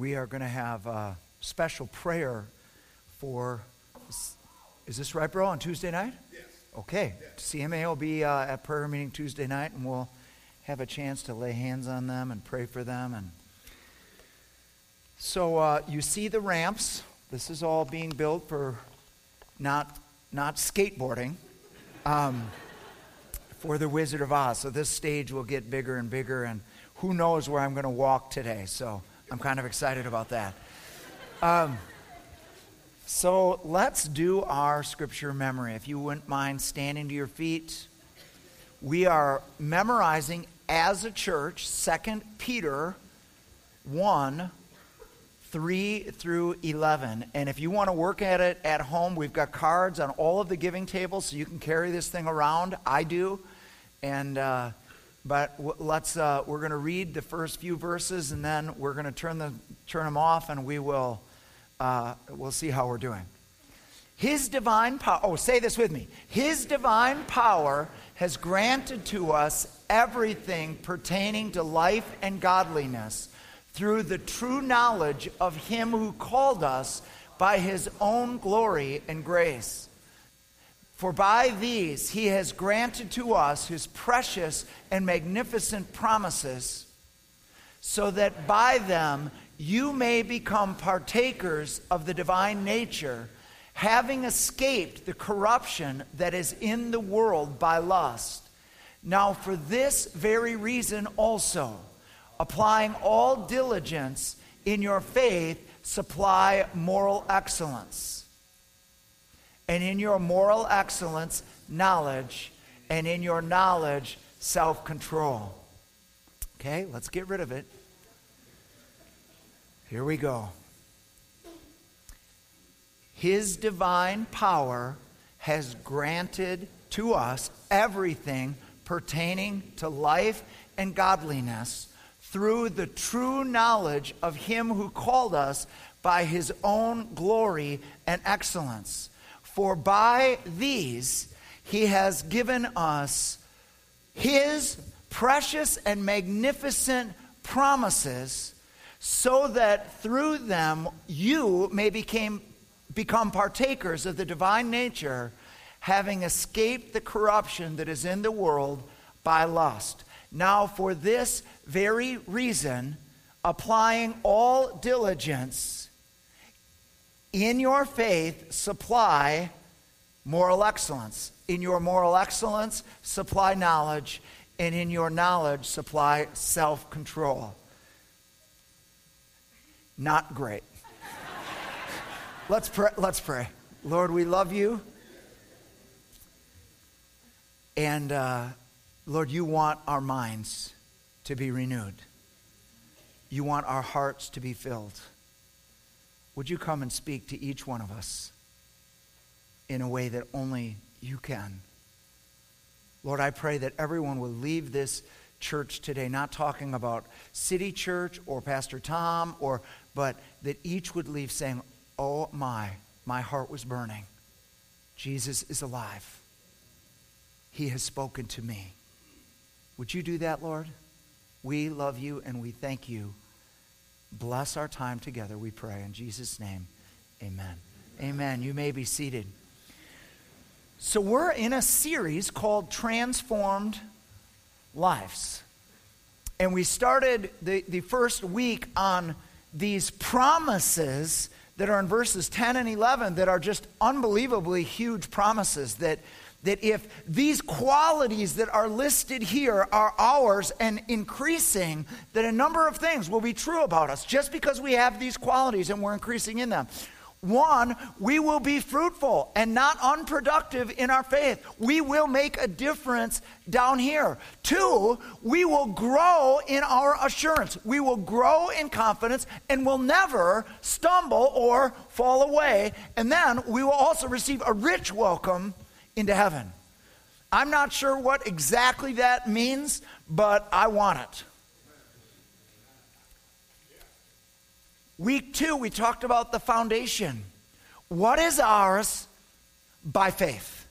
we are going to have a special prayer for. Is this right, bro? On Tuesday night? Yes. Okay. Yes. CMA will be uh, at prayer meeting Tuesday night, and we'll have a chance to lay hands on them and pray for them. And so uh, you see the ramps. This is all being built for not not skateboarding. Um, for the Wizard of Oz. So this stage will get bigger and bigger, and who knows where I'm going to walk today. So I'm kind of excited about that. Um, so let's do our scripture memory. If you wouldn't mind standing to your feet, we are memorizing as a church 2 Peter 1 3 through 11. And if you want to work at it at home, we've got cards on all of the giving tables so you can carry this thing around. I do. And, uh, but let's, uh, we're going to read the first few verses and then we're going to turn, the, turn them off and we will, uh, we'll see how we're doing. His divine power, oh, say this with me. His divine power has granted to us everything pertaining to life and godliness through the true knowledge of Him who called us by His own glory and grace. For by these He has granted to us His precious and magnificent promises, so that by them you may become partakers of the divine nature, having escaped the corruption that is in the world by lust. Now, for this very reason also, applying all diligence in your faith, supply moral excellence. And in your moral excellence, knowledge. And in your knowledge, self control. Okay, let's get rid of it. Here we go. His divine power has granted to us everything pertaining to life and godliness through the true knowledge of Him who called us by His own glory and excellence. For by these He has given us His precious and magnificent promises, so that through them you may became, become partakers of the divine nature, having escaped the corruption that is in the world by lust. Now, for this very reason, applying all diligence in your faith, supply moral excellence. In your moral excellence, supply knowledge. And in your knowledge, supply self control. Not great. let's, pray, let's pray. Lord, we love you. And uh, Lord, you want our minds to be renewed. You want our hearts to be filled. Would you come and speak to each one of us in a way that only you can? Lord, I pray that everyone will leave this church today not talking about City Church or Pastor Tom or but that each would leave saying, "Oh my, my heart was burning. Jesus is alive. He has spoken to me." Would you do that, Lord? We love you and we thank you. Bless our time together, we pray. In Jesus' name, amen. Amen. You may be seated. So, we're in a series called Transformed Lives. And we started the, the first week on these promises that are in verses 10 and 11 that are just unbelievably huge promises that that if these qualities that are listed here are ours and increasing, that a number of things will be true about us just because we have these qualities and we're increasing in them. One, we will be fruitful and not unproductive in our faith. We will make a difference down here. Two, we will grow in our assurance. We will grow in confidence and will never stumble or fall away. And then we will also receive a rich welcome into heaven. I'm not sure what exactly that means, but I want it. Week two, we talked about the foundation. What is ours by faith?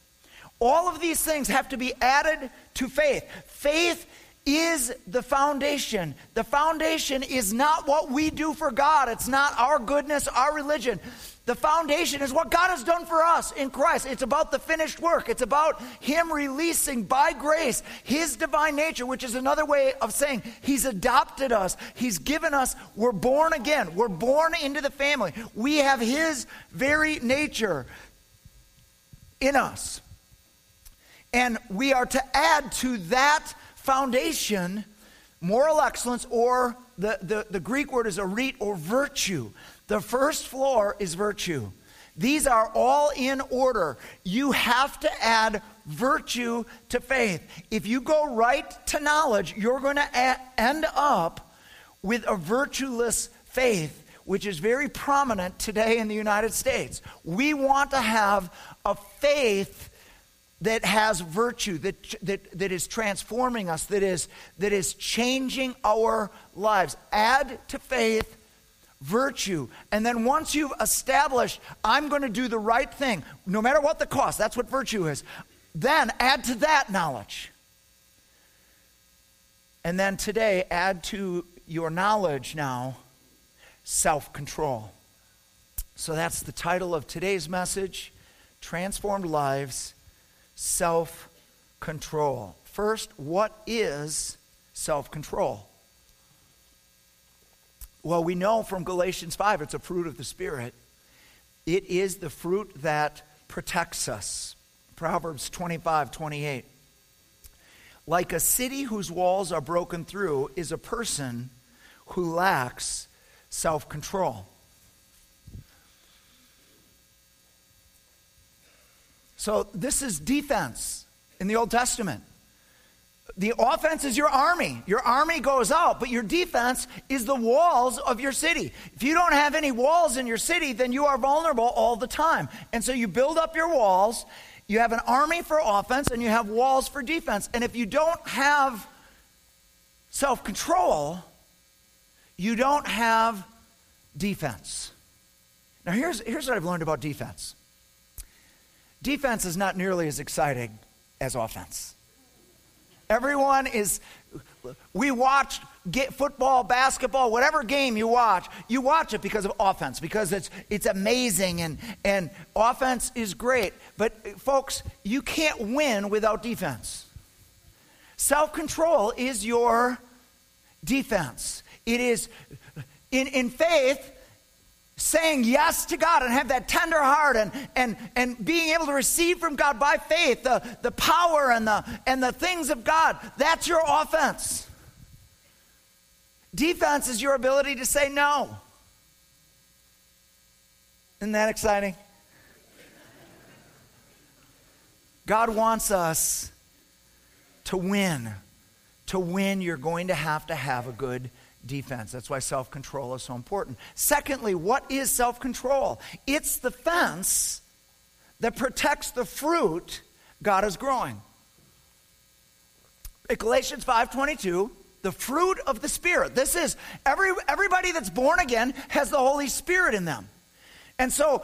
All of these things have to be added to faith. Faith is the foundation. The foundation is not what we do for God, it's not our goodness, our religion. The foundation is what God has done for us in Christ. It's about the finished work. It's about Him releasing by grace His divine nature, which is another way of saying He's adopted us. He's given us, we're born again. We're born into the family. We have His very nature in us. And we are to add to that foundation moral excellence, or the, the, the Greek word is arete or virtue. The first floor is virtue. These are all in order. You have to add virtue to faith. If you go right to knowledge, you're going to end up with a virtueless faith, which is very prominent today in the United States. We want to have a faith that has virtue, that, that, that is transforming us, that is, that is changing our lives. Add to faith virtue. And then once you've established, I'm going to do the right thing, no matter what the cost, that's what virtue is, then add to that knowledge. And then today, add to your knowledge now self control. So that's the title of today's message Transformed Lives, Self Control. First, what is self control? Well, we know from Galatians 5 it's a fruit of the Spirit. It is the fruit that protects us. Proverbs 25, 28. Like a city whose walls are broken through is a person who lacks self control. So, this is defense in the Old Testament. The offense is your army. Your army goes out, but your defense is the walls of your city. If you don't have any walls in your city, then you are vulnerable all the time. And so you build up your walls. You have an army for offense and you have walls for defense. And if you don't have self control, you don't have defense. Now, here's, here's what I've learned about defense defense is not nearly as exciting as offense. Everyone is, we watch get football, basketball, whatever game you watch, you watch it because of offense, because it's, it's amazing and, and offense is great. But uh, folks, you can't win without defense. Self control is your defense. It is, in, in faith, saying yes to God and have that tender heart and, and, and being able to receive from God by faith the, the power and the, and the things of God, that's your offense. Defense is your ability to say no. Isn't that exciting? God wants us to win. To win, you're going to have to have a good defense. That's why self control is so important. Secondly, what is self control? It's the fence that protects the fruit God is growing. In Galatians 5:22, the fruit of the spirit. This is every everybody that's born again has the Holy Spirit in them. And so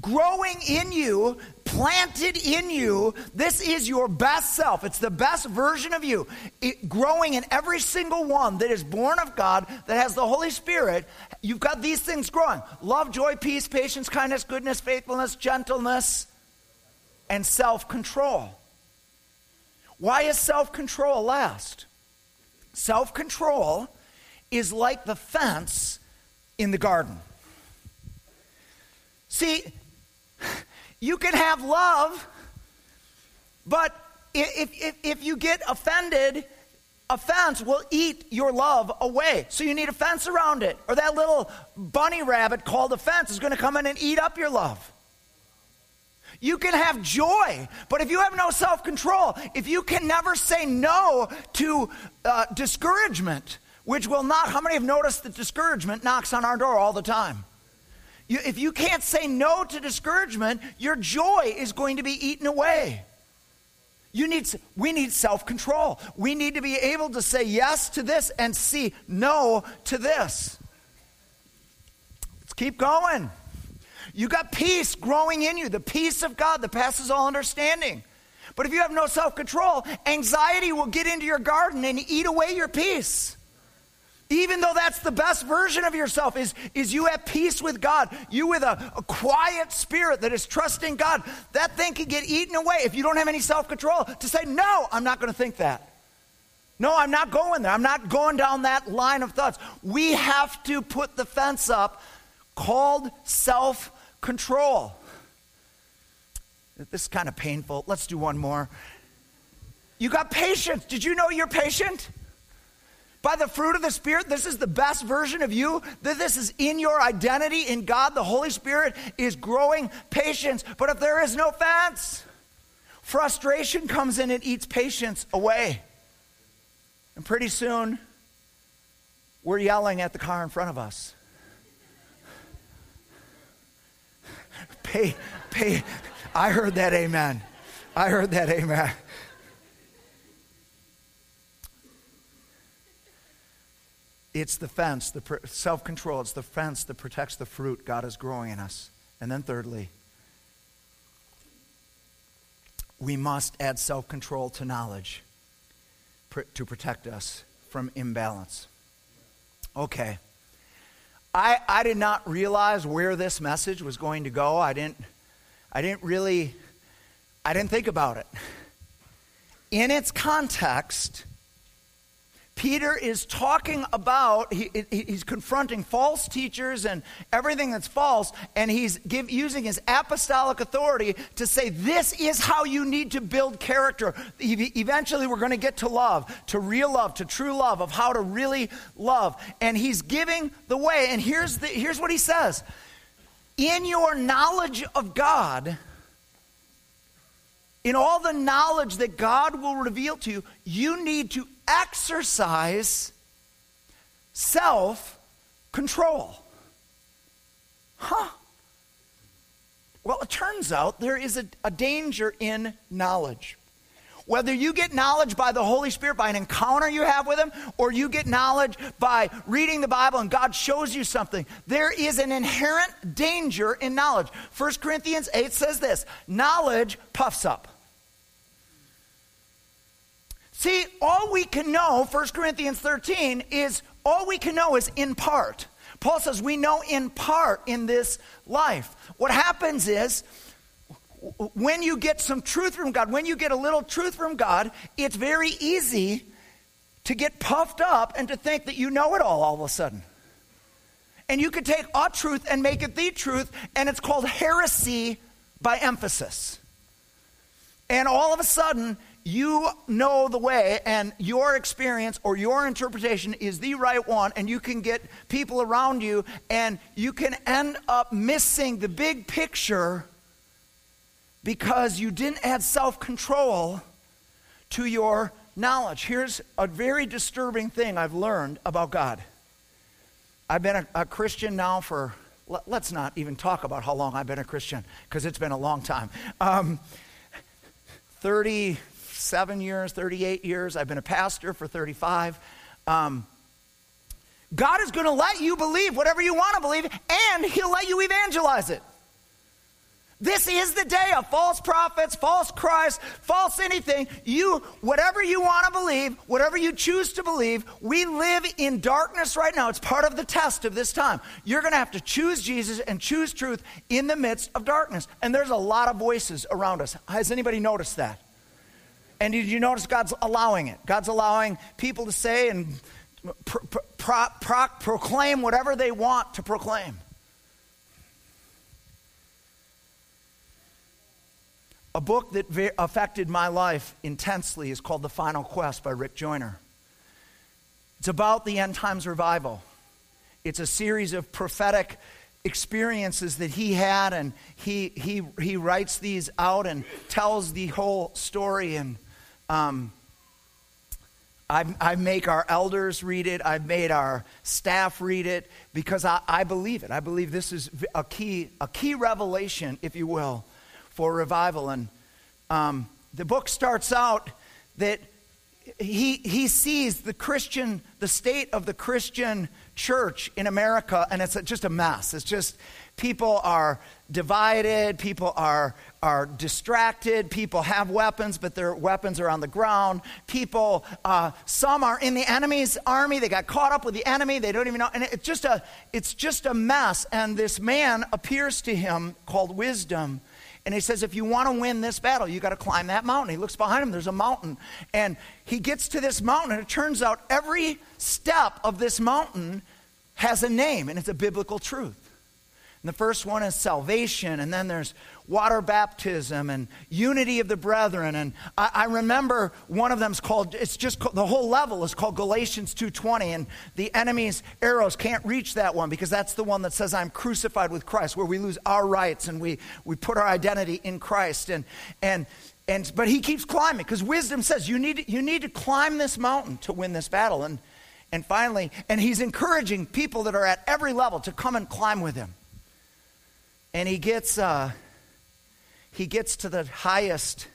growing in you, planted in you. This is your best self. It's the best version of you. It, growing in every single one that is born of God, that has the Holy Spirit. You've got these things growing love, joy, peace, patience, kindness, goodness, faithfulness, gentleness, and self control. Why is self control last? Self control is like the fence in the garden. See, you can have love, but if, if, if you get offended, offense will eat your love away. So you need a fence around it. Or that little bunny rabbit called offense is going to come in and eat up your love. You can have joy, but if you have no self control, if you can never say no to uh, discouragement, which will not, how many have noticed that discouragement knocks on our door all the time? You, if you can't say no to discouragement, your joy is going to be eaten away. You need, we need self control. We need to be able to say yes to this and see no to this. Let's keep going. You got peace growing in you, the peace of God that passes all understanding. But if you have no self control, anxiety will get into your garden and eat away your peace. Even though that's the best version of yourself, is, is you at peace with God, you with a, a quiet spirit that is trusting God, that thing can get eaten away if you don't have any self control to say, No, I'm not going to think that. No, I'm not going there. I'm not going down that line of thoughts. We have to put the fence up called self control. This is kind of painful. Let's do one more. You got patience. Did you know you're patient? By the fruit of the Spirit, this is the best version of you. This is in your identity in God. The Holy Spirit is growing patience. But if there is no fence, frustration comes in and eats patience away. And pretty soon, we're yelling at the car in front of us. Pay, pay. I heard that amen. I heard that amen. It's the fence, the self control. It's the fence that protects the fruit God is growing in us. And then, thirdly, we must add self control to knowledge to protect us from imbalance. Okay. I, I did not realize where this message was going to go. I didn't, I didn't really, I didn't think about it. In its context, Peter is talking about, he, he's confronting false teachers and everything that's false, and he's give, using his apostolic authority to say, This is how you need to build character. Eventually, we're going to get to love, to real love, to true love, of how to really love. And he's giving the way. And here's, the, here's what he says In your knowledge of God, in all the knowledge that God will reveal to you, you need to exercise self control. Huh. Well, it turns out there is a, a, danger in knowledge. Whether you get knowledge by the Holy Spirit, by an encounter you have with Him, or you get knowledge by reading the Bible and God shows you something, there is an inherent danger in knowledge. 1 Corinthians 8 says this knowledge puffs up. See, all we can know, 1 Corinthians 13, is all we can know is in part. Paul says we know in part in this life. What happens is, when you get some truth from God, when you get a little truth from God, it's very easy to get puffed up and to think that you know it all all of a sudden. And you could take a truth and make it the truth, and it's called heresy by emphasis. And all of a sudden, you know the way and your experience or your interpretation is the right one and you can get people around you and you can end up missing the big picture because you didn't add self-control to your knowledge. Here's a very disturbing thing i've learned about god. I've been a, a christian now for let's not even talk about how long i've been a christian because it's been a long time. Um, 30 37 years, 38 years. I've been a pastor for 35. Um, God is going to let you believe whatever you want to believe, and He'll let you evangelize it. This is the day of false prophets, false Christ, false anything. You, whatever you want to believe, whatever you choose to believe, we live in darkness right now. It's part of the test of this time. You're going to have to choose Jesus and choose truth in the midst of darkness. And there's a lot of voices around us. Has anybody noticed that? And did you notice God's allowing it? God's allowing people to say and pro- pro- pro- proclaim whatever they want to proclaim. A book that ve- affected my life intensely is called The Final Quest by Rick Joyner. It's about the end times revival. It's a series of prophetic experiences that he had, and he, he, he writes these out and tells the whole story. And um, I, I, make our elders read it. I've made our staff read it because I, I believe it. I believe this is a key, a key revelation, if you will, for revival. And um, the book starts out that he, he sees the Christian, the state of the Christian church in America, and it's just a mess. It's just people are divided, people are, are distracted, people have weapons, but their weapons are on the ground. People, uh, some are in the enemy's army, they got caught up with the enemy, they don't even know. And it's just a, it's just a mess. And this man appears to him called wisdom and he says, if you want to win this battle, you got to climb that mountain. He looks behind him, there's a mountain. And he gets to this mountain, and it turns out every step of this mountain has a name, and it's a biblical truth. And the first one is salvation, and then there's water baptism and unity of the brethren. And I, I remember one of them's called, it's just the whole level is called Galatians 2.20. And the enemy's arrows can't reach that one because that's the one that says, I'm crucified with Christ, where we lose our rights and we, we put our identity in Christ. And, and, and, but he keeps climbing because wisdom says you need, you need to climb this mountain to win this battle. And, and finally, and he's encouraging people that are at every level to come and climb with him. And he gets, uh, he gets to the highest,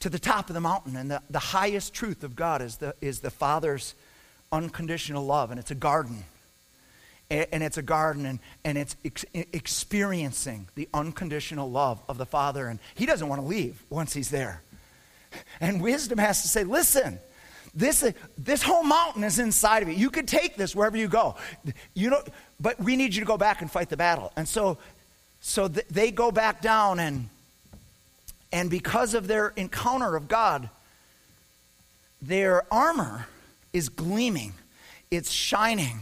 to the top of the mountain. And the, the highest truth of God is the, is the Father's unconditional love. And it's a garden. And, it's a garden, and, and it's ex- experiencing the unconditional love of the Father. And he doesn't want to leave once he's there. And wisdom has to say, listen, this, this whole mountain is inside of you. You can take this wherever you go. You know, but we need you to go back and fight the battle. And so so th- they go back down, and, and because of their encounter of God, their armor is gleaming, it's shining.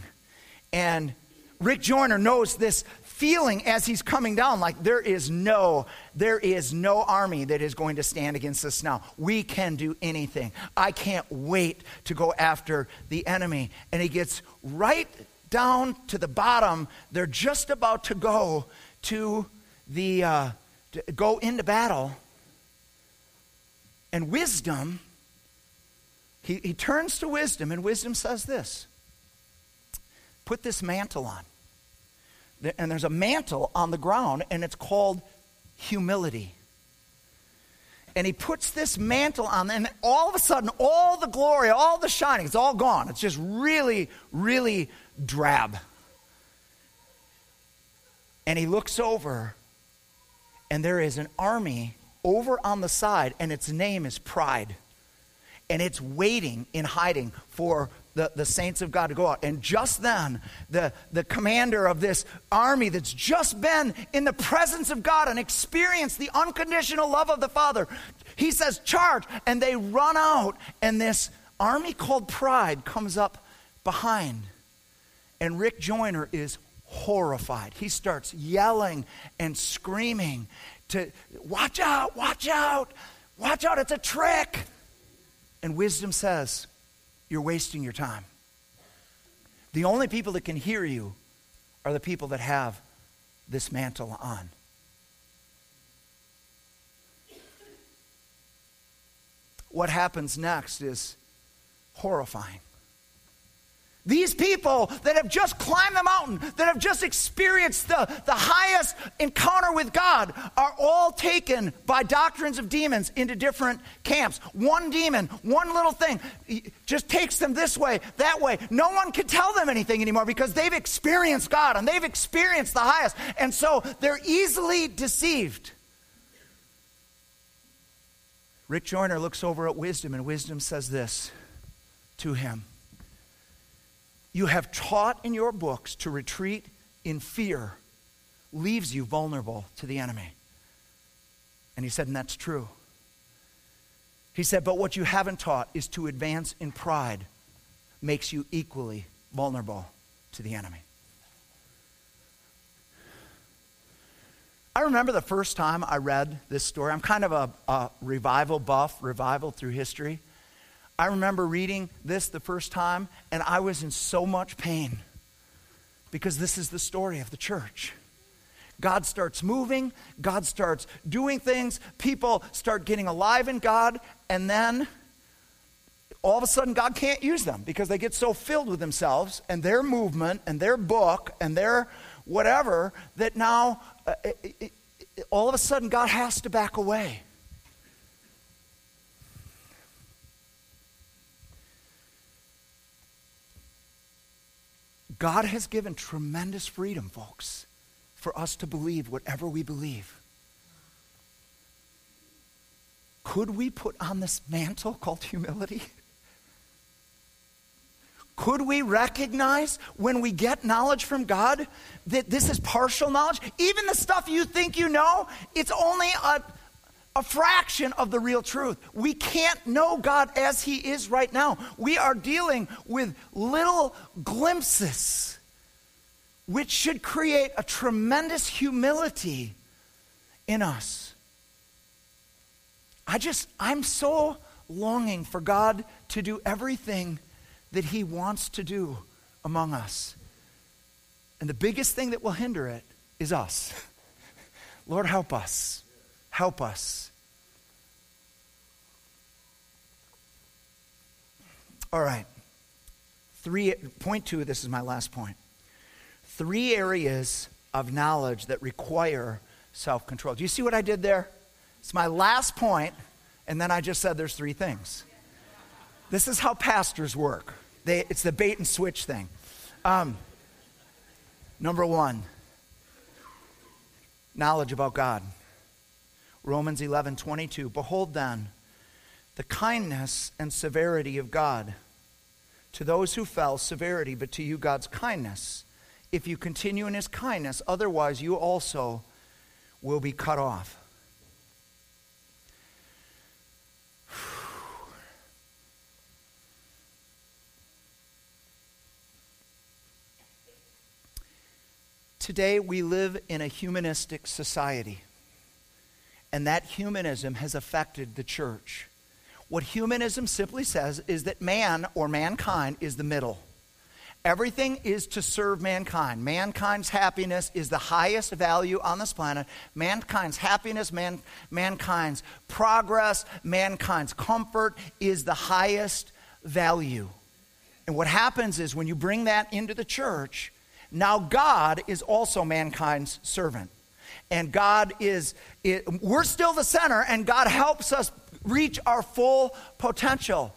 And Rick Joyner knows this feeling as he's coming down like there is no there is no army that is going to stand against us now we can do anything i can't wait to go after the enemy and he gets right down to the bottom they're just about to go to the uh, to go into battle. And wisdom he, he turns to wisdom and wisdom says this put this mantle on. And there's a mantle on the ground and it's called humility. And he puts this mantle on and all of a sudden all the glory all the shining it's all gone. It's just really really drab and he looks over, and there is an army over on the side, and its name is Pride. And it's waiting in hiding for the, the saints of God to go out. And just then, the, the commander of this army that's just been in the presence of God and experienced the unconditional love of the Father, he says, Charge! And they run out, and this army called Pride comes up behind. And Rick Joyner is horrified. He starts yelling and screaming to watch out, watch out, watch out, it's a trick. And wisdom says, You're wasting your time. The only people that can hear you are the people that have this mantle on. What happens next is horrifying. These people that have just climbed the mountain, that have just experienced the, the highest encounter with God, are all taken by doctrines of demons into different camps. One demon, one little thing, just takes them this way, that way. No one can tell them anything anymore because they've experienced God and they've experienced the highest. And so they're easily deceived. Rick Joyner looks over at wisdom, and wisdom says this to him you have taught in your books to retreat in fear leaves you vulnerable to the enemy. And he said, and that's true. He said, but what you haven't taught is to advance in pride makes you equally vulnerable to the enemy. I remember the first time I read this story. I'm kind of a, a revival buff, revival through history. I remember reading this the first time, and I was in so much pain because this is the story of the church. God starts moving, God starts doing things, people start getting alive in God, and then all of a sudden God can't use them because they get so filled with themselves and their movement and their book and their whatever that now uh, it, it, all of a sudden God has to back away. God has given tremendous freedom, folks, for us to believe whatever we believe. Could we put on this mantle called humility? Could we recognize when we get knowledge from God that this is partial knowledge? Even the stuff you think you know, it's only a, a fraction of the real truth. We can't know God as He is right now. We are dealing with little glimpses, which should create a tremendous humility in us. I just, I'm so longing for God to do everything that He wants to do among us. And the biggest thing that will hinder it is us. Lord, help us. Help us. All right. Three, point two, this is my last point. Three areas of knowledge that require self control. Do you see what I did there? It's my last point, and then I just said there's three things. This is how pastors work. They, it's the bait and switch thing. Um, number one, knowledge about God. Romans 11 22. Behold then the kindness and severity of God. To those who fell, severity, but to you, God's kindness. If you continue in his kindness, otherwise, you also will be cut off. Today, we live in a humanistic society, and that humanism has affected the church. What humanism simply says is that man or mankind is the middle. Everything is to serve mankind. Mankind's happiness is the highest value on this planet. Mankind's happiness, man, mankind's progress, mankind's comfort is the highest value. And what happens is when you bring that into the church, now, God is also mankind's servant. And God is, it, we're still the center, and God helps us reach our full potential.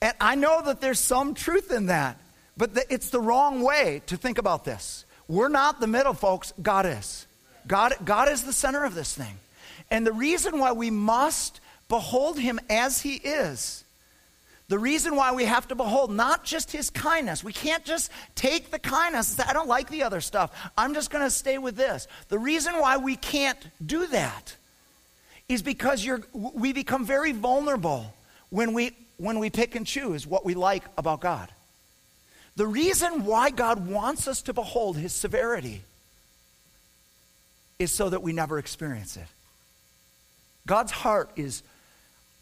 And I know that there's some truth in that, but the, it's the wrong way to think about this. We're not the middle, folks. God is. God, God is the center of this thing. And the reason why we must behold him as he is the reason why we have to behold not just his kindness. We can't just take the kindness and say, I don't like the other stuff. I'm just going to stay with this. The reason why we can't do that is because we become very vulnerable when we, when we pick and choose what we like about God. The reason why God wants us to behold his severity is so that we never experience it. God's heart is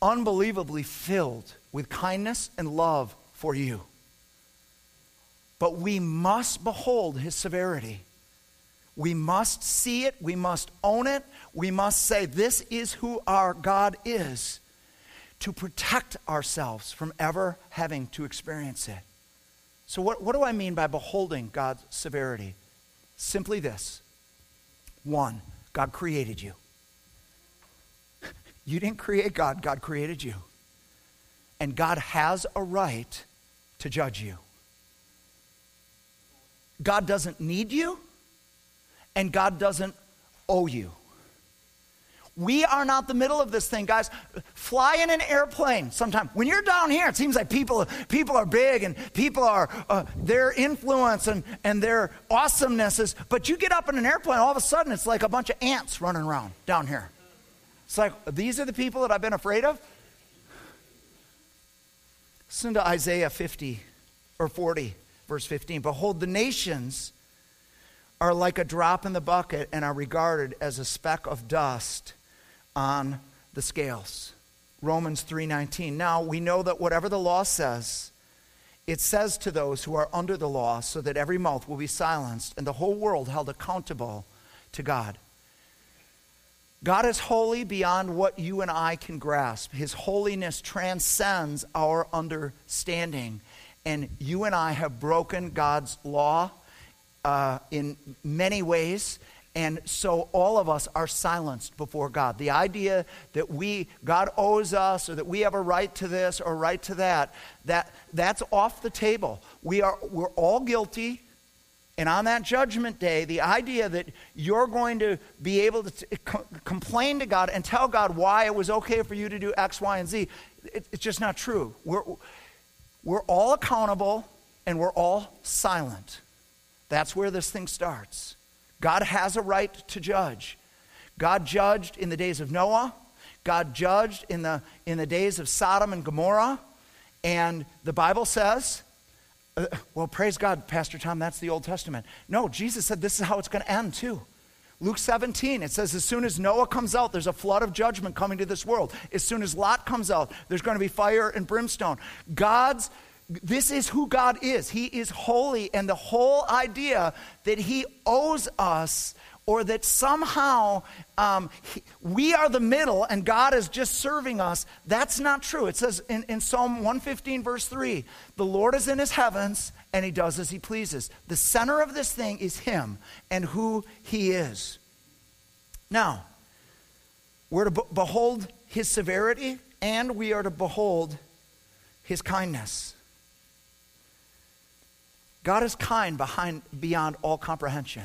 unbelievably filled with kindness and love for you. But we must behold his severity. We must see it. We must own it. We must say, This is who our God is to protect ourselves from ever having to experience it. So, what, what do I mean by beholding God's severity? Simply this one, God created you. You didn't create God, God created you. And God has a right to judge you. God doesn't need you, and God doesn't owe you. We are not the middle of this thing, guys. Fly in an airplane sometime. When you're down here, it seems like people, people are big and people are, uh, their influence and, and their awesomeness is, but you get up in an airplane, all of a sudden it's like a bunch of ants running around down here. It's like, these are the people that I've been afraid of? Listen to Isaiah 50 or 40, verse 15. Behold, the nations are like a drop in the bucket and are regarded as a speck of dust on the scales. Romans 3:19. Now, we know that whatever the law says, it says to those who are under the law so that every mouth will be silenced and the whole world held accountable to God. God is holy beyond what you and I can grasp. His holiness transcends our understanding. And you and I have broken God's law uh, in many ways, And so all of us are silenced before God. The idea that we, God owes us or that we have a right to this or right to that, that that's off the table. We are, we're all guilty. And on that judgment day, the idea that you're going to be able to t- co- complain to God and tell God why it was okay for you to do X, Y, and Z, it, it's just not true. We're, we're all accountable and we're all silent. That's where this thing starts. God has a right to judge. God judged in the days of Noah. God judged in the, in the days of Sodom and Gomorrah. And the Bible says, uh, well, praise God, Pastor Tom, that's the Old Testament. No, Jesus said this is how it's going to end, too. Luke 17, it says, as soon as Noah comes out, there's a flood of judgment coming to this world. As soon as Lot comes out, there's going to be fire and brimstone. God's this is who God is. He is holy, and the whole idea that He owes us or that somehow um, he, we are the middle and God is just serving us, that's not true. It says in, in Psalm 115, verse 3 the Lord is in His heavens and He does as He pleases. The center of this thing is Him and who He is. Now, we're to be- behold His severity and we are to behold His kindness. God is kind behind, beyond all comprehension.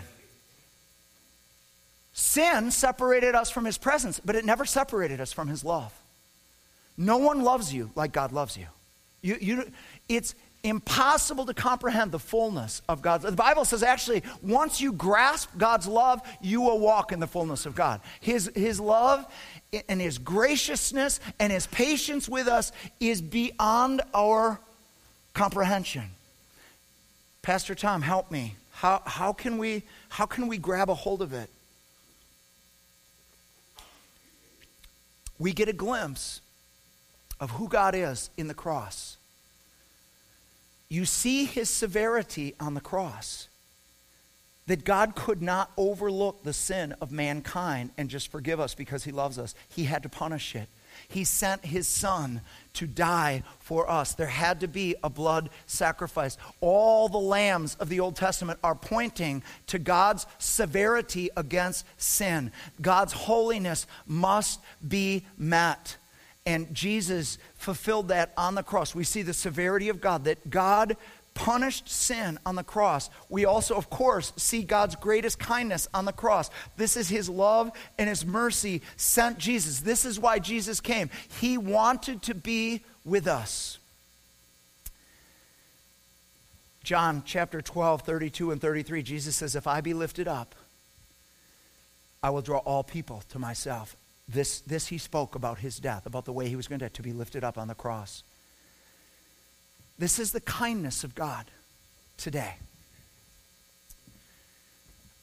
Sin separated us from his presence, but it never separated us from his love. No one loves you like God loves you. you, you it's impossible to comprehend the fullness of God's. The Bible says actually, once you grasp God's love, you will walk in the fullness of God. His, his love and his graciousness and his patience with us is beyond our comprehension. Pastor Tom, help me. How, how, can we, how can we grab a hold of it? We get a glimpse of who God is in the cross. You see his severity on the cross. That God could not overlook the sin of mankind and just forgive us because he loves us. He had to punish it. He sent his son to die for us. There had to be a blood sacrifice. All the lambs of the Old Testament are pointing to God's severity against sin. God's holiness must be met. And Jesus fulfilled that on the cross. We see the severity of God, that God punished sin on the cross. We also, of course, see God's greatest kindness on the cross. This is his love and his mercy sent Jesus. This is why Jesus came. He wanted to be with us. John chapter 12, 32 and 33, Jesus says, If I be lifted up, I will draw all people to myself. This, this he spoke about his death, about the way he was going to, to be lifted up on the cross. This is the kindness of God today.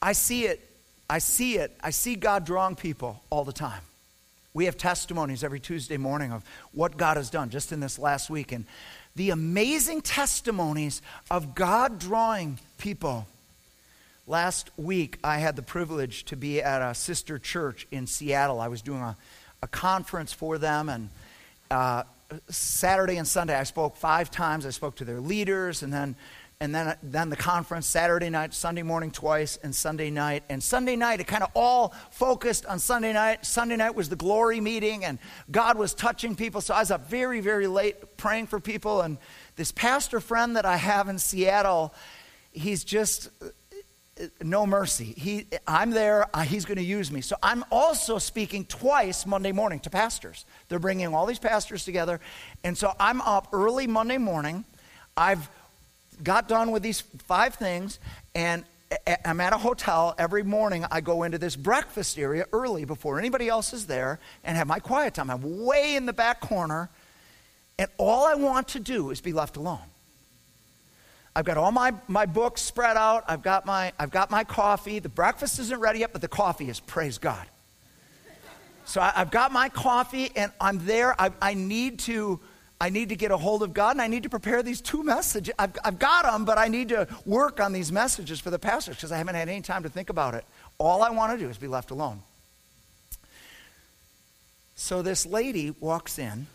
I see it. I see it. I see God drawing people all the time. We have testimonies every Tuesday morning of what God has done just in this last week. And the amazing testimonies of God drawing people. Last week, I had the privilege to be at a sister church in Seattle. I was doing a, a conference for them, and uh, Saturday and Sunday, I spoke five times. I spoke to their leaders, and then, and then, then the conference Saturday night, Sunday morning twice, and Sunday night. And Sunday night, it kind of all focused on Sunday night. Sunday night was the glory meeting, and God was touching people. So I was up very, very late praying for people. And this pastor friend that I have in Seattle, he's just no mercy. He, I'm there, he's going to use me. So I'm also speaking twice Monday morning to pastors. They're bringing all these pastors together. And so I'm up early Monday morning. I've got done with these five things, and I'm at a hotel. Every morning I go into this breakfast area early before anybody else is there and have my quiet time. I'm way in the back corner, and all I want to do is be left alone. I've got all my, my books spread out. I've got, my, I've got my coffee. The breakfast isn't ready yet, but the coffee is, praise God. So I, have got my coffee and I'm there. I, I, need to, I need to get a hold of God and I need to prepare these two messages. I've, I've got them, but I need to work on these messages for the pastors because I haven't had any time to think about it. All I want to do is be left alone. So this lady walks in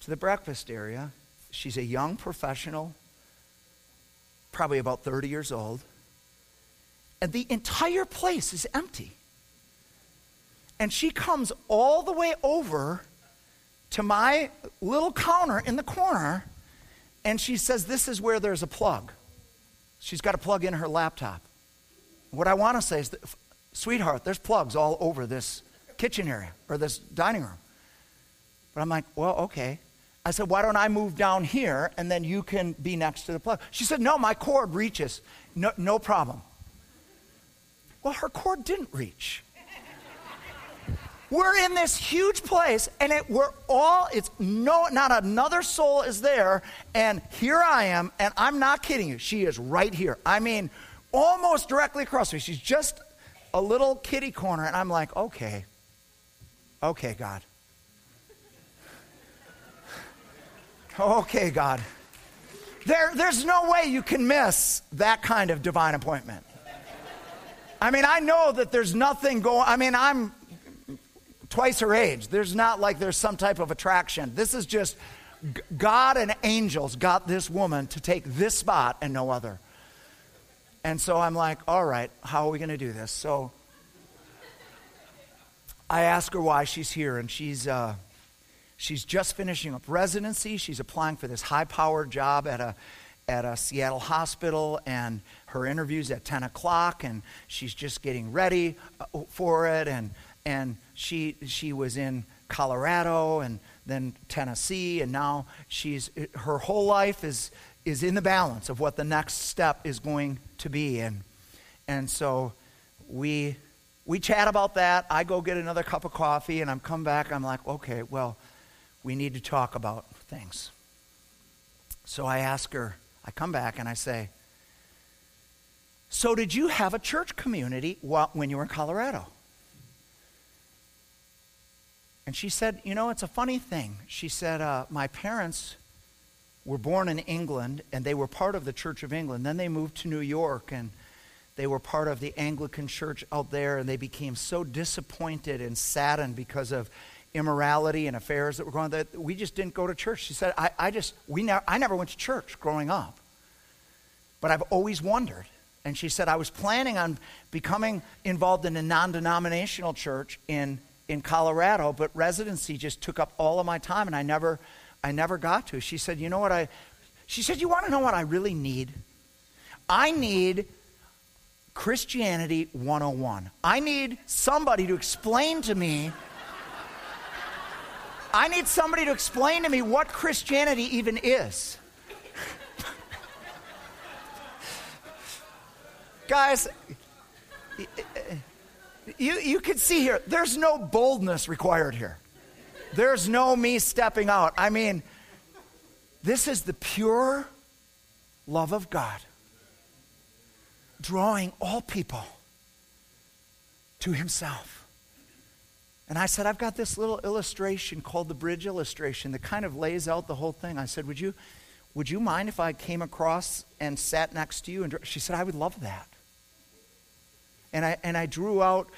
to the breakfast area. She's a young professional probably about 30 years old. and the entire place is empty. And she comes all the way over to my little counter in the corner, and she says, This is where there's a plug. She's got a plug in her laptop. What I want to say is, that, sweetheart, there's plugs all over this kitchen area or this dining room. But I'm like, well, okay. I said, why don't I move down here and then you can be next to the plug? She said, no, my cord reaches. No, no problem. Well, her cord didn't reach. We're in this huge place, and it, we're all, it's no, not another soul is there, and here I am, and I'm not kidding you. She is right here. I mean, almost directly across me. She's just a little kitty corner, and I'm like, okay, okay, God. Okay, God. There, there's no way you can miss that kind of divine appointment. I mean, I know that there's nothing going. I mean, I'm twice her age. There's not like there's some type of attraction. This is just God and angels got this woman to take this spot and no other. And so I'm like, all right, how are we going to do this? So I ask her why she's here, and she's, uh, she's just finishing up residency. She's applying for this high powered job at a, at a Seattle hospital, and her interview's at 10 o'clock, and she's just getting ready uh, for it. And and she she was in Colorado and then Tennessee and now she's her whole life is is in the balance of what the next step is going to be and and so we we chat about that I go get another cup of coffee and I'm come back I'm like okay well we need to talk about things so I ask her I come back and I say so did you have a church community when you were in Colorado and she said, You know, it's a funny thing. She said, uh, My parents were born in England and they were part of the Church of England. Then they moved to New York and they were part of the Anglican church out there and they became so disappointed and saddened because of immorality and affairs that were going on that we just didn't go to church. She said, I, I just, we ne- I never went to church growing up. But I've always wondered. And she said, I was planning on becoming involved in a non denominational church in in Colorado, but residency just took up all of my time and I never I never got to. She said, "You know what I She said, "You want to know what I really need? I need Christianity 101. I need somebody to explain to me I need somebody to explain to me what Christianity even is." Guys, you, you can see here, there's no boldness required here. There's no me stepping out. I mean, this is the pure love of God drawing all people to Himself. And I said, I've got this little illustration called the bridge illustration that kind of lays out the whole thing. I said, Would you, would you mind if I came across and sat next to you? And she said, I would love that and I, and I drew out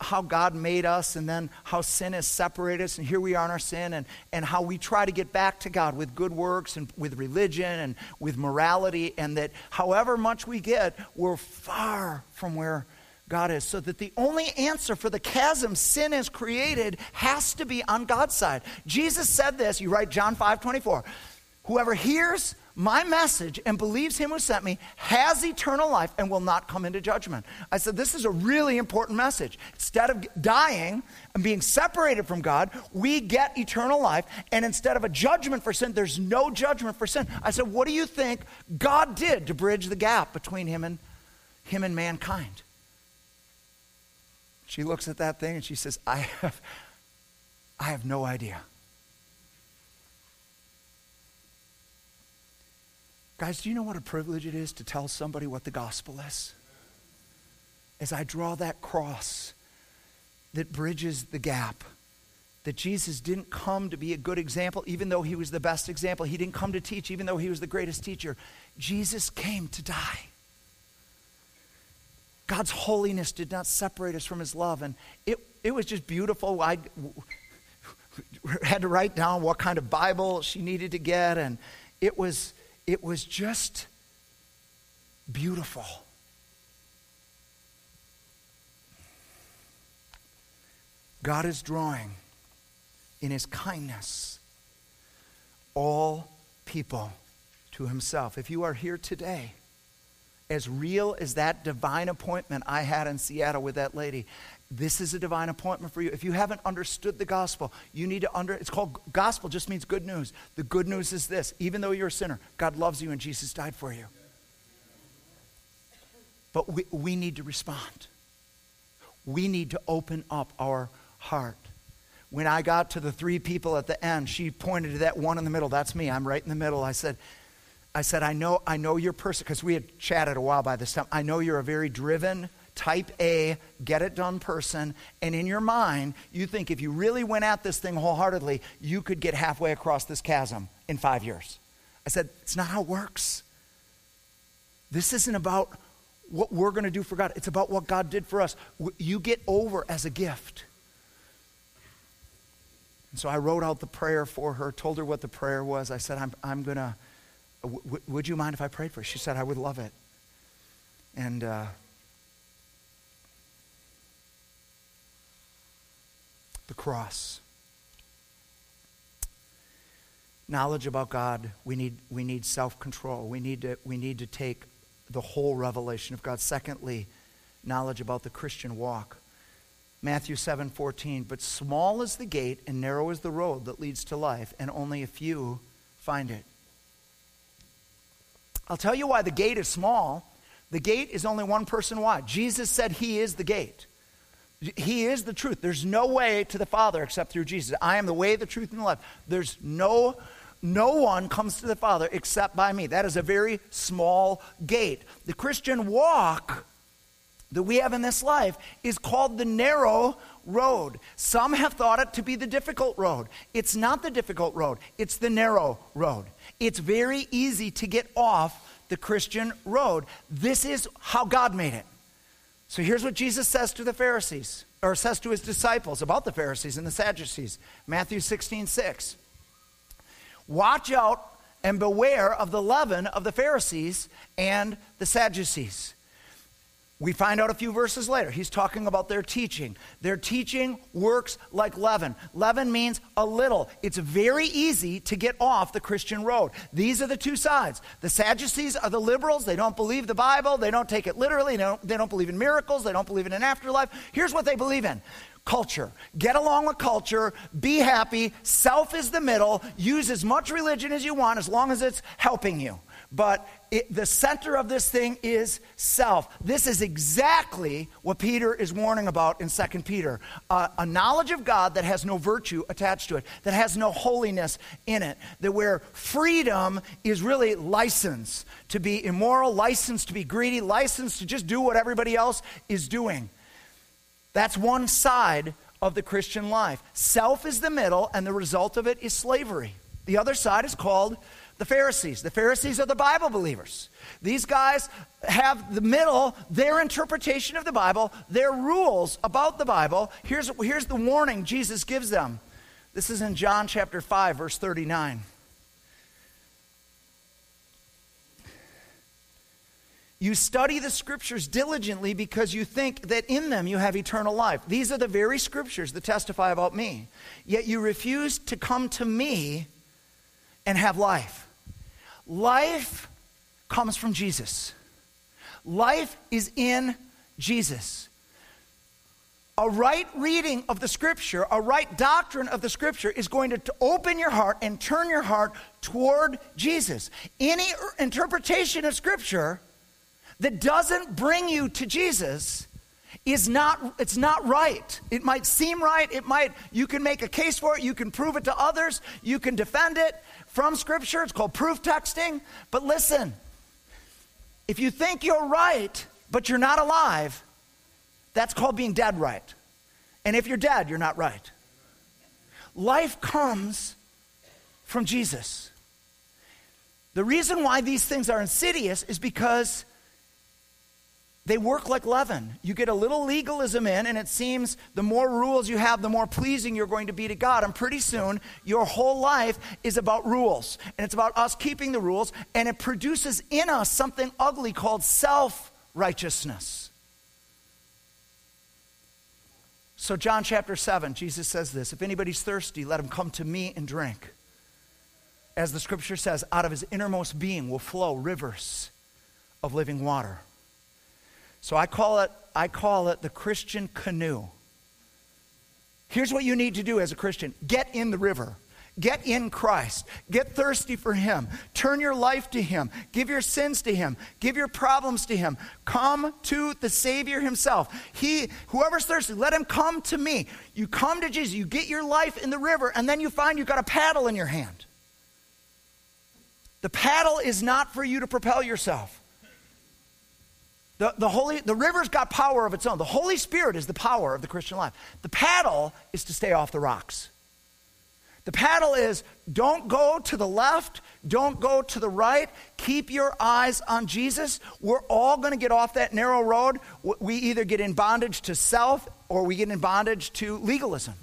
how God made us and then how sin has separated us, and here we are in our sin, and, and how we try to get back to God with good works and with religion and with morality, and that however much we get, we're far from where God is. So that the only answer for the chasm sin has created has to be on God's side. Jesus said this, you write John 5 24. Whoever hears my message and believes him who sent me has eternal life and will not come into judgment. I said, This is a really important message. Instead of dying and being separated from God, we get eternal life. And instead of a judgment for sin, there's no judgment for sin. I said, What do you think God did to bridge the gap between him and him and mankind? She looks at that thing and she says, I have, I have no idea. Guys, do you know what a privilege it is to tell somebody what the gospel is? As I draw that cross that bridges the gap, that Jesus didn't come to be a good example, even though he was the best example. He didn't come to teach, even though he was the greatest teacher. Jesus came to die. God's holiness did not separate us from his love. And it, it was just beautiful. I had to write down what kind of Bible she needed to get. And it was, it was just beautiful. God is drawing in his kindness all people to himself. If you are here today as real as that divine appointment I had in Seattle with that lady, this is a divine appointment for you. If you haven't understood the gospel, you need to under it's called gospel just means good news. The good news is this, even though you're a sinner, God loves you and Jesus died for you. But we, we need to respond. We need to open up our heart. When I got to the three people at the end, she pointed to that one in the middle. That's me. I'm right in the middle. I said, I said, I know, I know you're person because we had chatted a while by this time. I know you're a very driven, type A, get it done person. And in your mind, you think if you really went at this thing wholeheartedly, you could get halfway across this chasm in five years. I said, it's not how it works. This isn't about what we're going to do for God, it's about what God did for us. You get over as a gift. And so I wrote out the prayer for her, told her what the prayer was. I said, I'm, I'm going to, would you mind if I prayed for her? She said, I would love it. And uh, the cross. Knowledge about God, we need, we need self control. We need, we need to take the whole revelation of God. Secondly, knowledge about the Christian walk. Matthew 7 14. But small is the gate and narrow is the road that leads to life, and only a few find it. I'll tell you why the gate is small. The gate is only one person wide. Jesus said he is the gate. He is the truth. There's no way to the Father except through Jesus. I am the way, the truth, and the life. There's no no one comes to the Father except by me. That is a very small gate. The Christian walk that we have in this life is called the narrow road. Some have thought it to be the difficult road. It's not the difficult road, it's the narrow road. It's very easy to get off the Christian road. This is how God made it. So here's what Jesus says to the Pharisees, or says to his disciples about the Pharisees and the Sadducees Matthew 16, 6. Watch out and beware of the leaven of the Pharisees and the Sadducees. We find out a few verses later. He's talking about their teaching. Their teaching works like leaven. Leaven means a little. It's very easy to get off the Christian road. These are the two sides. The Sadducees are the liberals. They don't believe the Bible. They don't take it literally. They don't, they don't believe in miracles. They don't believe in an afterlife. Here's what they believe in culture. Get along with culture, be happy, self is the middle, use as much religion as you want as long as it's helping you but it, the center of this thing is self. This is exactly what Peter is warning about in 2 Peter uh, a knowledge of God that has no virtue attached to it, that has no holiness in it, that where freedom is really license to be immoral, license to be greedy, license to just do what everybody else is doing. That's one side of the Christian life. Self is the middle, and the result of it is slavery. The other side is called the Pharisees. The Pharisees are the Bible believers. These guys have the middle, their interpretation of the Bible, their rules about the Bible. Here's, here's the warning Jesus gives them. This is in John chapter 5, verse 39. You study the scriptures diligently because you think that in them you have eternal life. These are the very scriptures that testify about me. Yet you refuse to come to me and have life. Life comes from Jesus. Life is in Jesus. A right reading of the scripture, a right doctrine of the scripture is going to open your heart and turn your heart toward Jesus. Any er, interpretation of scripture that doesn't bring you to Jesus is not it's not right. It might seem right, it might you can make a case for it, you can prove it to others, you can defend it, from Scripture. It's called proof texting. But listen, if you think you're right, but you're not alive, that's called being dead right. And if you're dead, you're not right. Life comes from Jesus. The reason why these things are insidious is because they work like leaven. You get a little legalism in, and it seems the more rules you have, the more pleasing you're going to be to God. And pretty soon, your whole life is about rules. And it's about us keeping the rules, and it produces in us something ugly called self righteousness. So, John chapter 7, Jesus says this If anybody's thirsty, let him come to me and drink. As the scripture says, out of his innermost being will flow rivers of living water. So I call it, I call it the Christian canoe. Here's what you need to do as a Christian get in the river. Get in Christ. Get thirsty for Him. Turn your life to Him. Give your sins to Him. Give your problems to Him. Come to the Savior Himself. He, whoever's thirsty, let him come to me. You come to Jesus. You get your life in the river, and then you find you've got a paddle in your hand. The paddle is not for you to propel yourself. The, the, Holy, the river's got power of its own. The Holy Spirit is the power of the Christian life. The paddle is to stay off the rocks. The paddle is don't go to the left, don't go to the right. Keep your eyes on Jesus. We're all going to get off that narrow road. We either get in bondage to self or we get in bondage to legalism.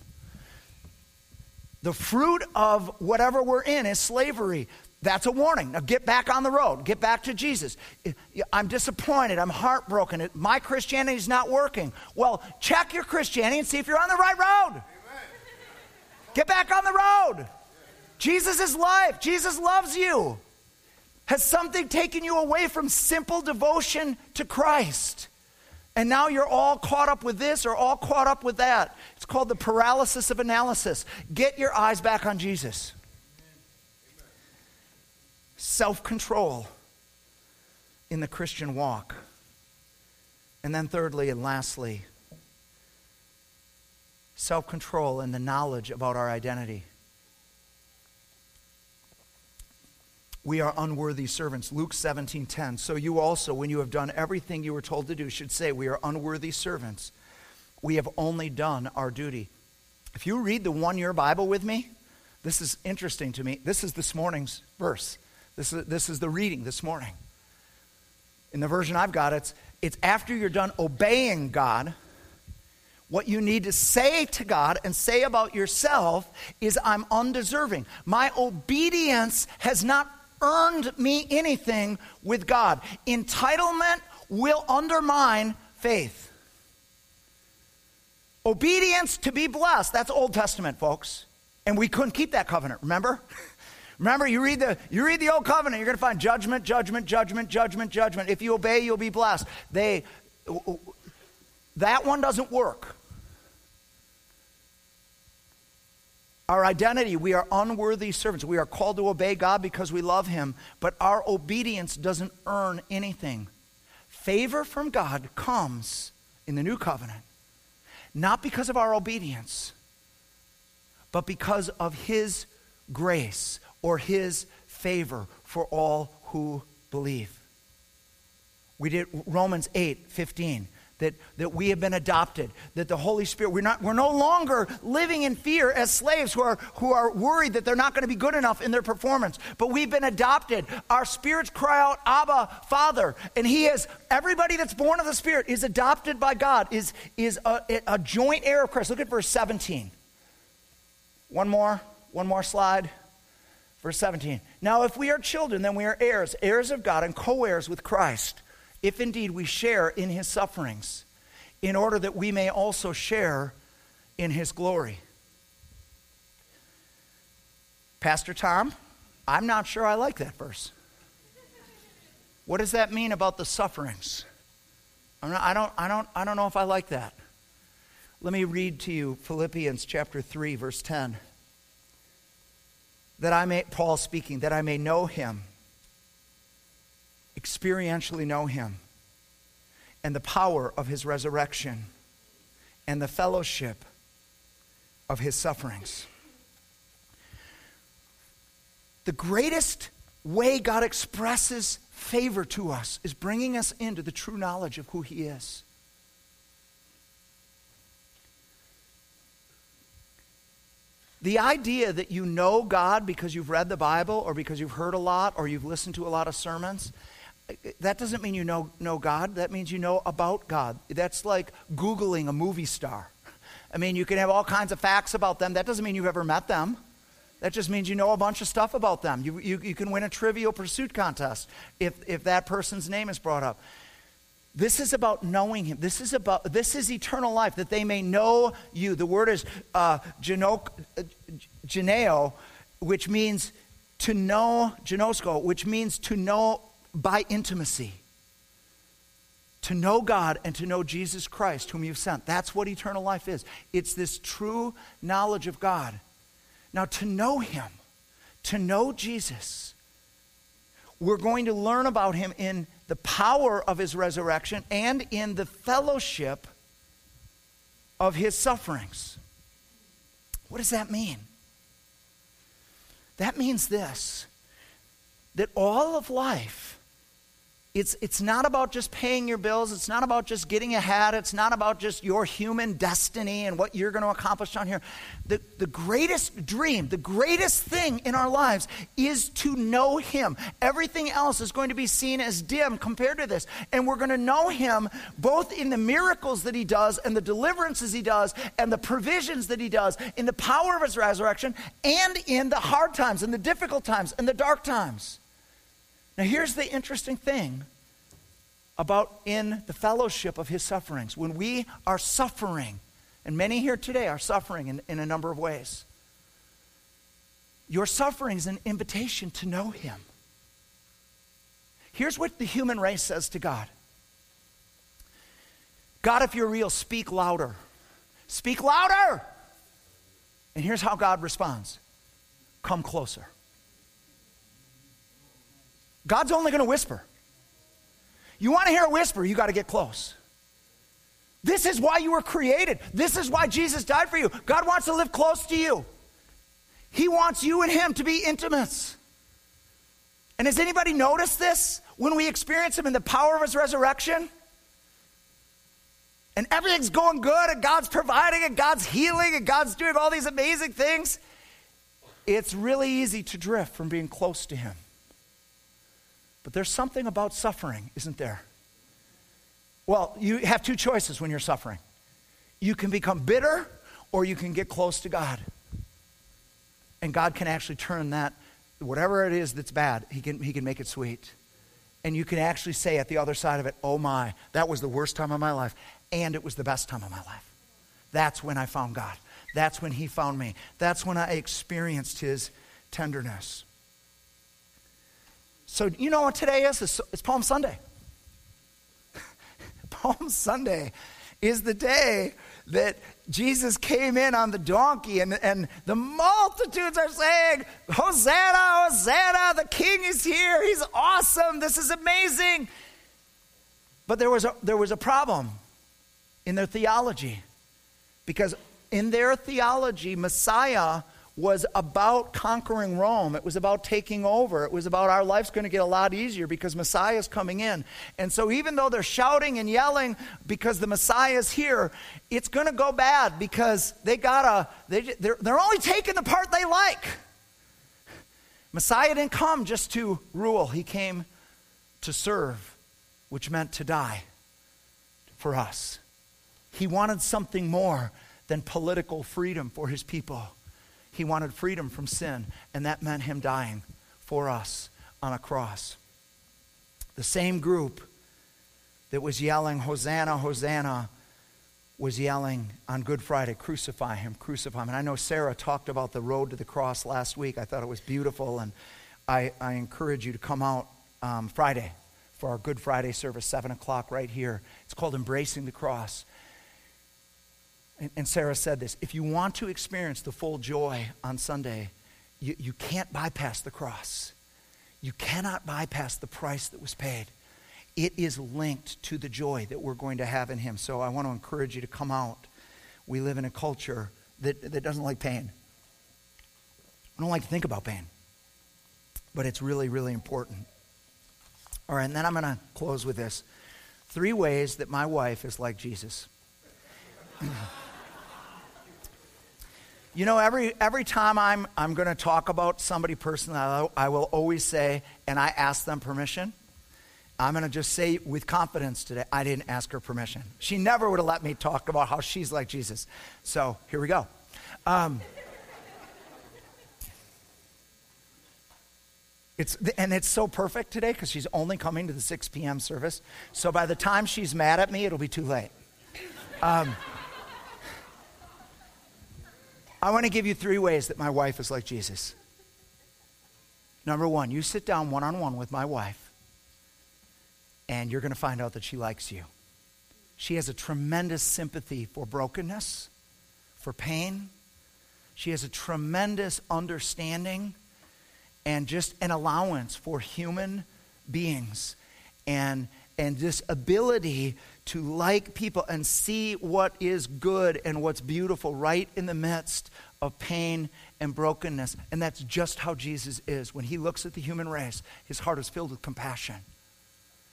The fruit of whatever we're in is slavery. That's a warning. Now get back on the road. Get back to Jesus. I'm disappointed. I'm heartbroken. My Christianity is not working. Well, check your Christianity and see if you're on the right road. Amen. Get back on the road. Jesus is life. Jesus loves you. Has something taken you away from simple devotion to Christ? And now you're all caught up with this or all caught up with that. It's called the paralysis of analysis. Get your eyes back on Jesus self control in the Christian walk. And then, thirdly and lastly, self control and the knowledge about our identity. We are unworthy servants. Luke 17 10. So you also, when you have done everything you were told to do, should say, We are unworthy servants. We have only done our duty. If you read the one year Bible with me, this is interesting to me. This is this morning's verse. This is, this is the reading this morning. In the version I've got, it's, it's after you're done obeying God, what you need to say to God and say about yourself is, I'm undeserving. My obedience has not earned me anything with God. Entitlement will undermine faith. Obedience to be blessed, that's Old Testament, folks. And we couldn't keep that covenant, remember? Remember, you read the you read the old covenant, you're going to find judgment, judgment, judgment, judgment, judgment. If you obey, you'll be blessed. They that one doesn't work. Our identity, we are unworthy servants. We are called to obey God because we love Him, but our obedience doesn't earn anything. Favor from God comes in the new covenant, not because of our obedience, but because of His grace or his favor for all who believe. We did Romans 8 15. That, that we have been adopted, that the Holy Spirit, we're, not, we're no longer living in fear as slaves who are, who are worried that they're not going to be good enough in their performance. But we've been adopted. Our spirits cry out, Abba, Father. And He is, everybody that's born of the Spirit is adopted by God, is, is a, a joint heir of Christ. Look at verse 17. One more, one more slide. Verse 17. Now, if we are children, then we are heirs, heirs of God, and co heirs with Christ, if indeed we share in his sufferings, in order that we may also share in his glory. Pastor Tom, I'm not sure I like that verse. What does that mean about the sufferings? Not, I, don't, I, don't, I don't know if I like that. Let me read to you Philippians chapter 3, verse 10 that I may, Paul speaking, that I may know him, experientially know him, and the power of his resurrection, and the fellowship of his sufferings. The greatest way God expresses favor to us is bringing us into the true knowledge of who he is. The idea that you know God because you've read the Bible or because you've heard a lot or you've listened to a lot of sermons, that doesn't mean you know, know God. That means you know about God. That's like Googling a movie star. I mean, you can have all kinds of facts about them. That doesn't mean you've ever met them. That just means you know a bunch of stuff about them. You, you, you can win a trivial pursuit contest if, if that person's name is brought up. This is about knowing him. This is about this is eternal life, that they may know you. The word is uh, geneo, which means to know, genosko, which means to know by intimacy. To know God and to know Jesus Christ, whom you've sent. That's what eternal life is. It's this true knowledge of God. Now, to know Him, to know Jesus, we're going to learn about Him in the power of His resurrection and in the fellowship of His sufferings. What does that mean? That means this that all of life it's, it's not about just paying your bills. It's not about just getting ahead. It's not about just your human destiny and what you're going to accomplish on here. The, the greatest dream, the greatest thing in our lives is to know Him. Everything else is going to be seen as dim compared to this. And we're going to know Him both in the miracles that He does and the deliverances He does and the provisions that He does, in the power of His resurrection and in the hard times and the difficult times and the dark times. Now, here's the interesting thing about in the fellowship of his sufferings. When we are suffering, and many here today are suffering in, in a number of ways, your suffering is an invitation to know him. Here's what the human race says to God God, if you're real, speak louder. Speak louder! And here's how God responds come closer. God's only going to whisper. You want to hear a whisper, you got to get close. This is why you were created. This is why Jesus died for you. God wants to live close to you. He wants you and Him to be intimates. And has anybody noticed this when we experience Him in the power of His resurrection? And everything's going good, and God's providing, and God's healing, and God's doing all these amazing things. It's really easy to drift from being close to Him. But there's something about suffering, isn't there? Well, you have two choices when you're suffering. You can become bitter or you can get close to God. And God can actually turn that, whatever it is that's bad, He can, he can make it sweet. And you can actually say at the other side of it, oh my, that was the worst time of my life, and it was the best time of my life. That's when I found God. That's when He found me. That's when I experienced His tenderness. So, you know what today is? It's, it's Palm Sunday. Palm Sunday is the day that Jesus came in on the donkey, and, and the multitudes are saying, Hosanna, Hosanna, the king is here. He's awesome. This is amazing. But there was a, there was a problem in their theology because in their theology, Messiah was about conquering Rome. It was about taking over. It was about our life's going to get a lot easier because Messiah is coming in. And so, even though they're shouting and yelling because the Messiah is here, it's going to go bad because they gotta, they, they're, they're only taking the part they like. Messiah didn't come just to rule, he came to serve, which meant to die for us. He wanted something more than political freedom for his people. He wanted freedom from sin, and that meant him dying for us on a cross. The same group that was yelling, Hosanna, Hosanna, was yelling on Good Friday, Crucify him, crucify him. And I know Sarah talked about the road to the cross last week. I thought it was beautiful, and I, I encourage you to come out um, Friday for our Good Friday service, 7 o'clock right here. It's called Embracing the Cross. And, Sarah said this if you want to experience the full joy on Sunday, you, you can't bypass the cross. You cannot bypass the price that was paid. It is linked to the joy that we're going to have in Him. So I want to encourage you to come out. We live in a culture that, that doesn't like pain. I don't like to think about pain, but it's really, really important. All right, and then I'm going to close with this three ways that my wife is like Jesus. You know, every, every time I'm, I'm going to talk about somebody personally, I, I will always say, and I ask them permission. I'm going to just say with confidence today, I didn't ask her permission. She never would have let me talk about how she's like Jesus. So here we go. Um, It's, and it's so perfect today because she's only coming to the 6 p.m. service. So by the time she's mad at me, it'll be too late. Um, I want to give you three ways that my wife is like Jesus. Number one, you sit down one on one with my wife, and you're going to find out that she likes you. She has a tremendous sympathy for brokenness, for pain. She has a tremendous understanding and just an allowance for human beings and, and this ability to like people and see what is good and what's beautiful right in the midst of pain and brokenness. And that's just how Jesus is. When he looks at the human race, his heart is filled with compassion.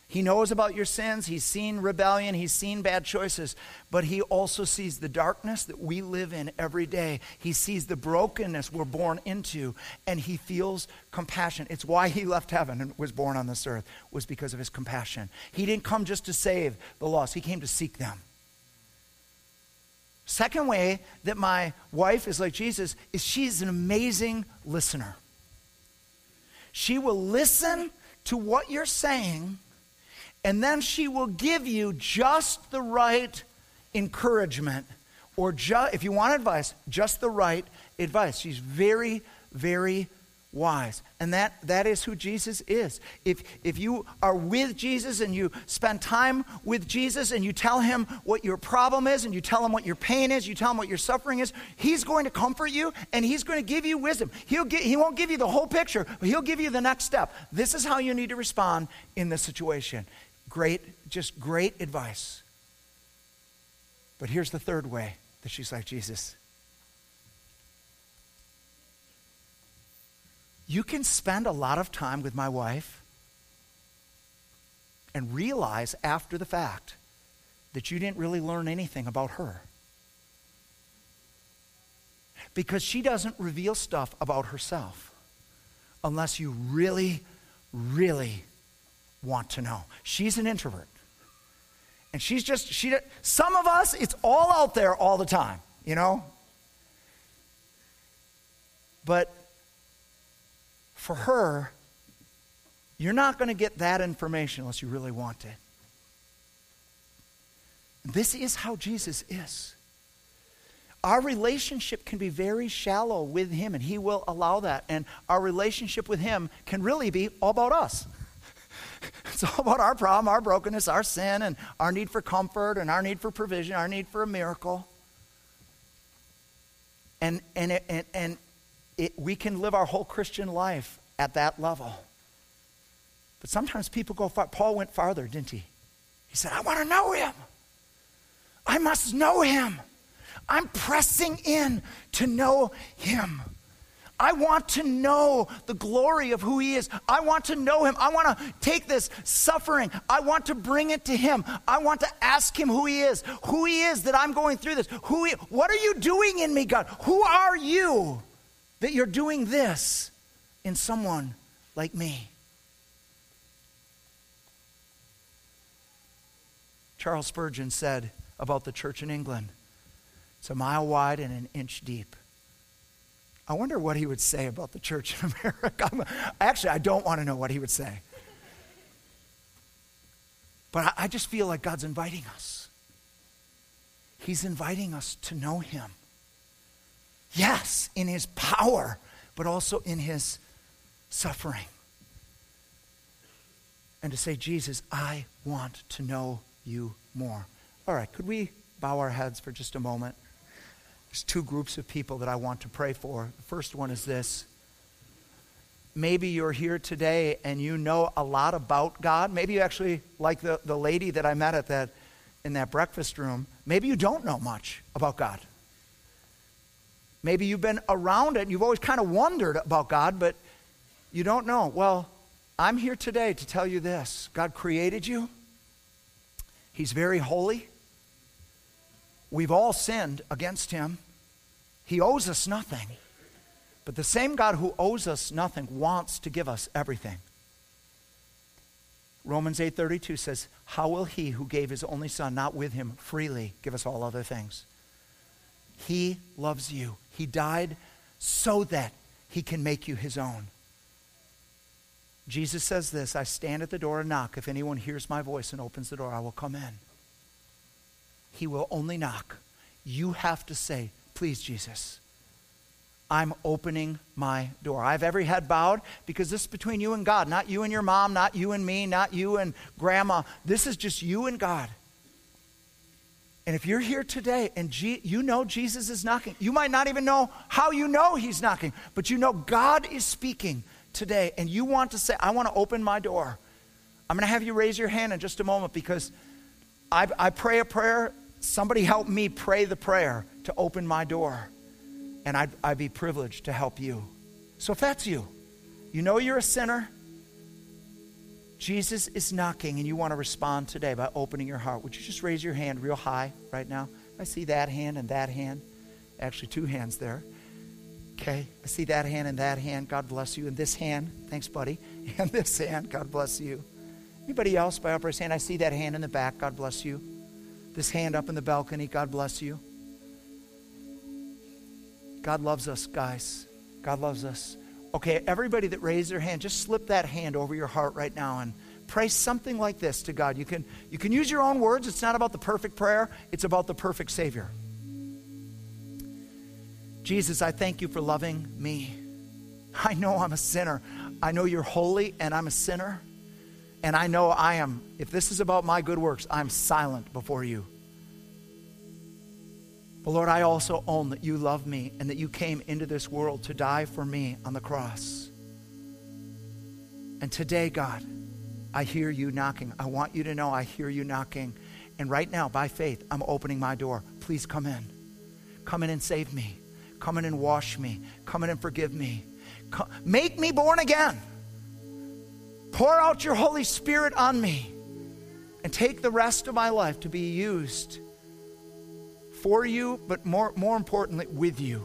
He knows about your sins. He's seen rebellion. He's seen bad choices. But he also sees the darkness that we live in every day. He sees the brokenness we're born into, and he feels compassion. It's why he left heaven and was born on this earth, was because of his compassion. He didn't come just to save the lost, he came to seek them. Second way that my wife is like Jesus is she's an amazing listener. She will listen to what you're saying and then she will give you just the right encouragement or ju- if you want advice, just the right advice. She's very, very wise. And that, that is who Jesus is. If, if you are with Jesus and you spend time with Jesus and you tell him what your problem is and you tell him what your pain is, you tell him what your suffering is, he's going to comfort you and he's going to give you wisdom. He'll get, he won't give you the whole picture, but he'll give you the next step. This is how you need to respond in this situation. Great, just great advice. But here's the third way that she's like Jesus. You can spend a lot of time with my wife and realize after the fact that you didn't really learn anything about her. Because she doesn't reveal stuff about herself unless you really, really want to know. She's an introvert. And she's just, she, some of us, it's all out there all the time, you know? But for her, you're not going to get that information unless you really want it. This is how Jesus is. Our relationship can be very shallow with Him, and He will allow that. And our relationship with Him can really be all about us. It's all about our problem, our brokenness, our sin, and our need for comfort, and our need for provision, our need for a miracle. And, and, it, and, and it, we can live our whole Christian life at that level. But sometimes people go far. Paul went farther, didn't he? He said, I want to know him. I must know him. I'm pressing in to know him. I want to know the glory of who He is. I want to know Him. I want to take this suffering. I want to bring it to Him. I want to ask Him who He is, who He is that I'm going through this. Who he, what are you doing in me, God? Who are you that you're doing this in someone like me? Charles Spurgeon said about the church in England it's a mile wide and an inch deep. I wonder what he would say about the church in America. Actually, I don't want to know what he would say. But I, I just feel like God's inviting us. He's inviting us to know him. Yes, in his power, but also in his suffering. And to say, Jesus, I want to know you more. All right, could we bow our heads for just a moment? There's two groups of people that I want to pray for. The first one is this. Maybe you're here today and you know a lot about God. Maybe you actually, like the, the lady that I met at that, in that breakfast room, maybe you don't know much about God. Maybe you've been around it and you've always kind of wondered about God, but you don't know. Well, I'm here today to tell you this God created you, He's very holy. We've all sinned against Him. He owes us nothing. But the same God who owes us nothing wants to give us everything. Romans 8:32 says, "How will he who gave his only son not with him freely give us all other things?" He loves you. He died so that he can make you his own. Jesus says this I stand at the door and knock. If anyone hears my voice and opens the door, I will come in. He will only knock. You have to say, Please, Jesus, I'm opening my door. I have every head bowed because this is between you and God, not you and your mom, not you and me, not you and grandma. This is just you and God. And if you're here today and G- you know Jesus is knocking, you might not even know how you know he's knocking, but you know God is speaking today and you want to say, I want to open my door. I'm going to have you raise your hand in just a moment because I, I pray a prayer. Somebody help me pray the prayer to open my door and I'd, I'd be privileged to help you. So if that's you, you know you're a sinner, Jesus is knocking, and you want to respond today by opening your heart. Would you just raise your hand real high right now? I see that hand and that hand. Actually, two hands there. Okay, I see that hand and that hand. God bless you. And this hand, thanks, buddy. And this hand, God bless you. Anybody else by upper hand? I see that hand in the back. God bless you. This hand up in the balcony. God bless you. God loves us, guys. God loves us. Okay, everybody that raised their hand, just slip that hand over your heart right now and pray something like this to God. You can, you can use your own words. It's not about the perfect prayer, it's about the perfect Savior. Jesus, I thank you for loving me. I know I'm a sinner. I know you're holy and I'm a sinner. And I know I am, if this is about my good works, I'm silent before you. But Lord, I also own that you love me and that you came into this world to die for me on the cross. And today, God, I hear you knocking. I want you to know I hear you knocking. And right now, by faith, I'm opening my door. Please come in. Come in and save me. Come in and wash me. Come in and forgive me. Come, make me born again. Pour out your Holy Spirit on me. And take the rest of my life to be used for you, but more, more importantly, with you.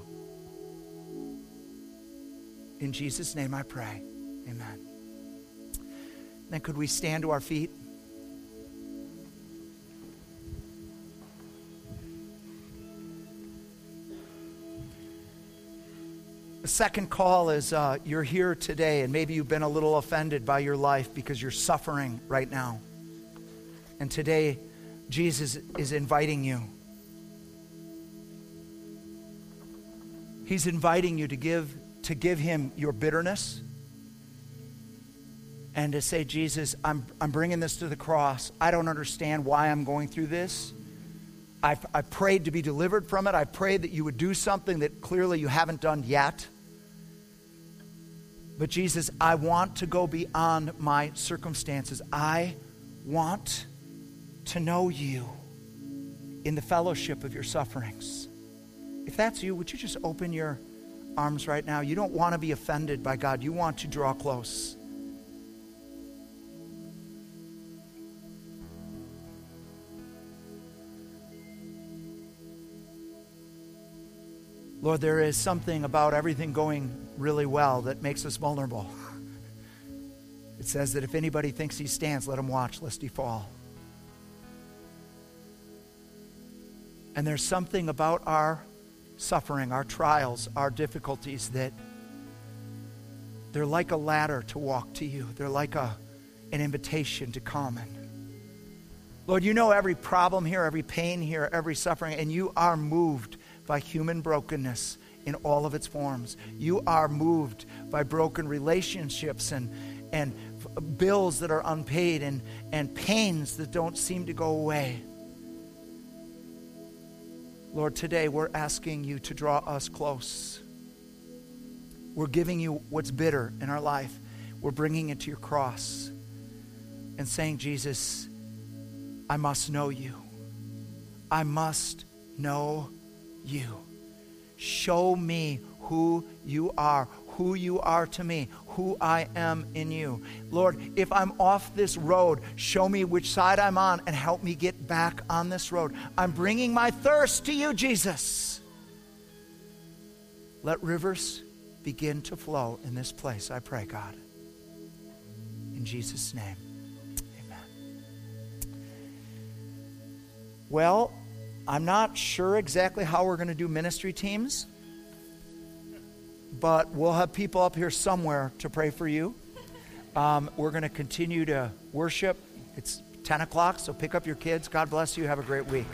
In Jesus' name I pray. Amen. Then could we stand to our feet? The second call is uh, you're here today, and maybe you've been a little offended by your life because you're suffering right now. And today, Jesus is inviting you He's inviting you to give, to give him your bitterness and to say, Jesus, I'm, I'm bringing this to the cross. I don't understand why I'm going through this. I've, I prayed to be delivered from it. I prayed that you would do something that clearly you haven't done yet. But Jesus, I want to go beyond my circumstances. I want to know you in the fellowship of your sufferings. If that's you, would you just open your arms right now? You don't want to be offended by God, you want to draw close. Lord, there is something about everything going really well that makes us vulnerable. It says that if anybody thinks he stands, let him watch lest he fall. And there's something about our suffering, our trials, our difficulties that they're like a ladder to walk to you. They're like a, an invitation to come. And Lord, you know every problem here, every pain here, every suffering, and you are moved by human brokenness in all of its forms. You are moved by broken relationships and, and bills that are unpaid and, and pains that don't seem to go away. Lord, today we're asking you to draw us close. We're giving you what's bitter in our life. We're bringing it to your cross and saying, Jesus, I must know you. I must know you. Show me who you are, who you are to me, who I am in you. Lord, if I'm off this road, show me which side I'm on and help me get back on this road. I'm bringing my thirst to you, Jesus. Let rivers begin to flow in this place, I pray, God. In Jesus' name, amen. Well, I'm not sure exactly how we're going to do ministry teams but we'll have people up here somewhere to pray for you. Um, we're going to continue to worship. It's 10 o'clock, so pick up your kids. God bless you. Have a great week.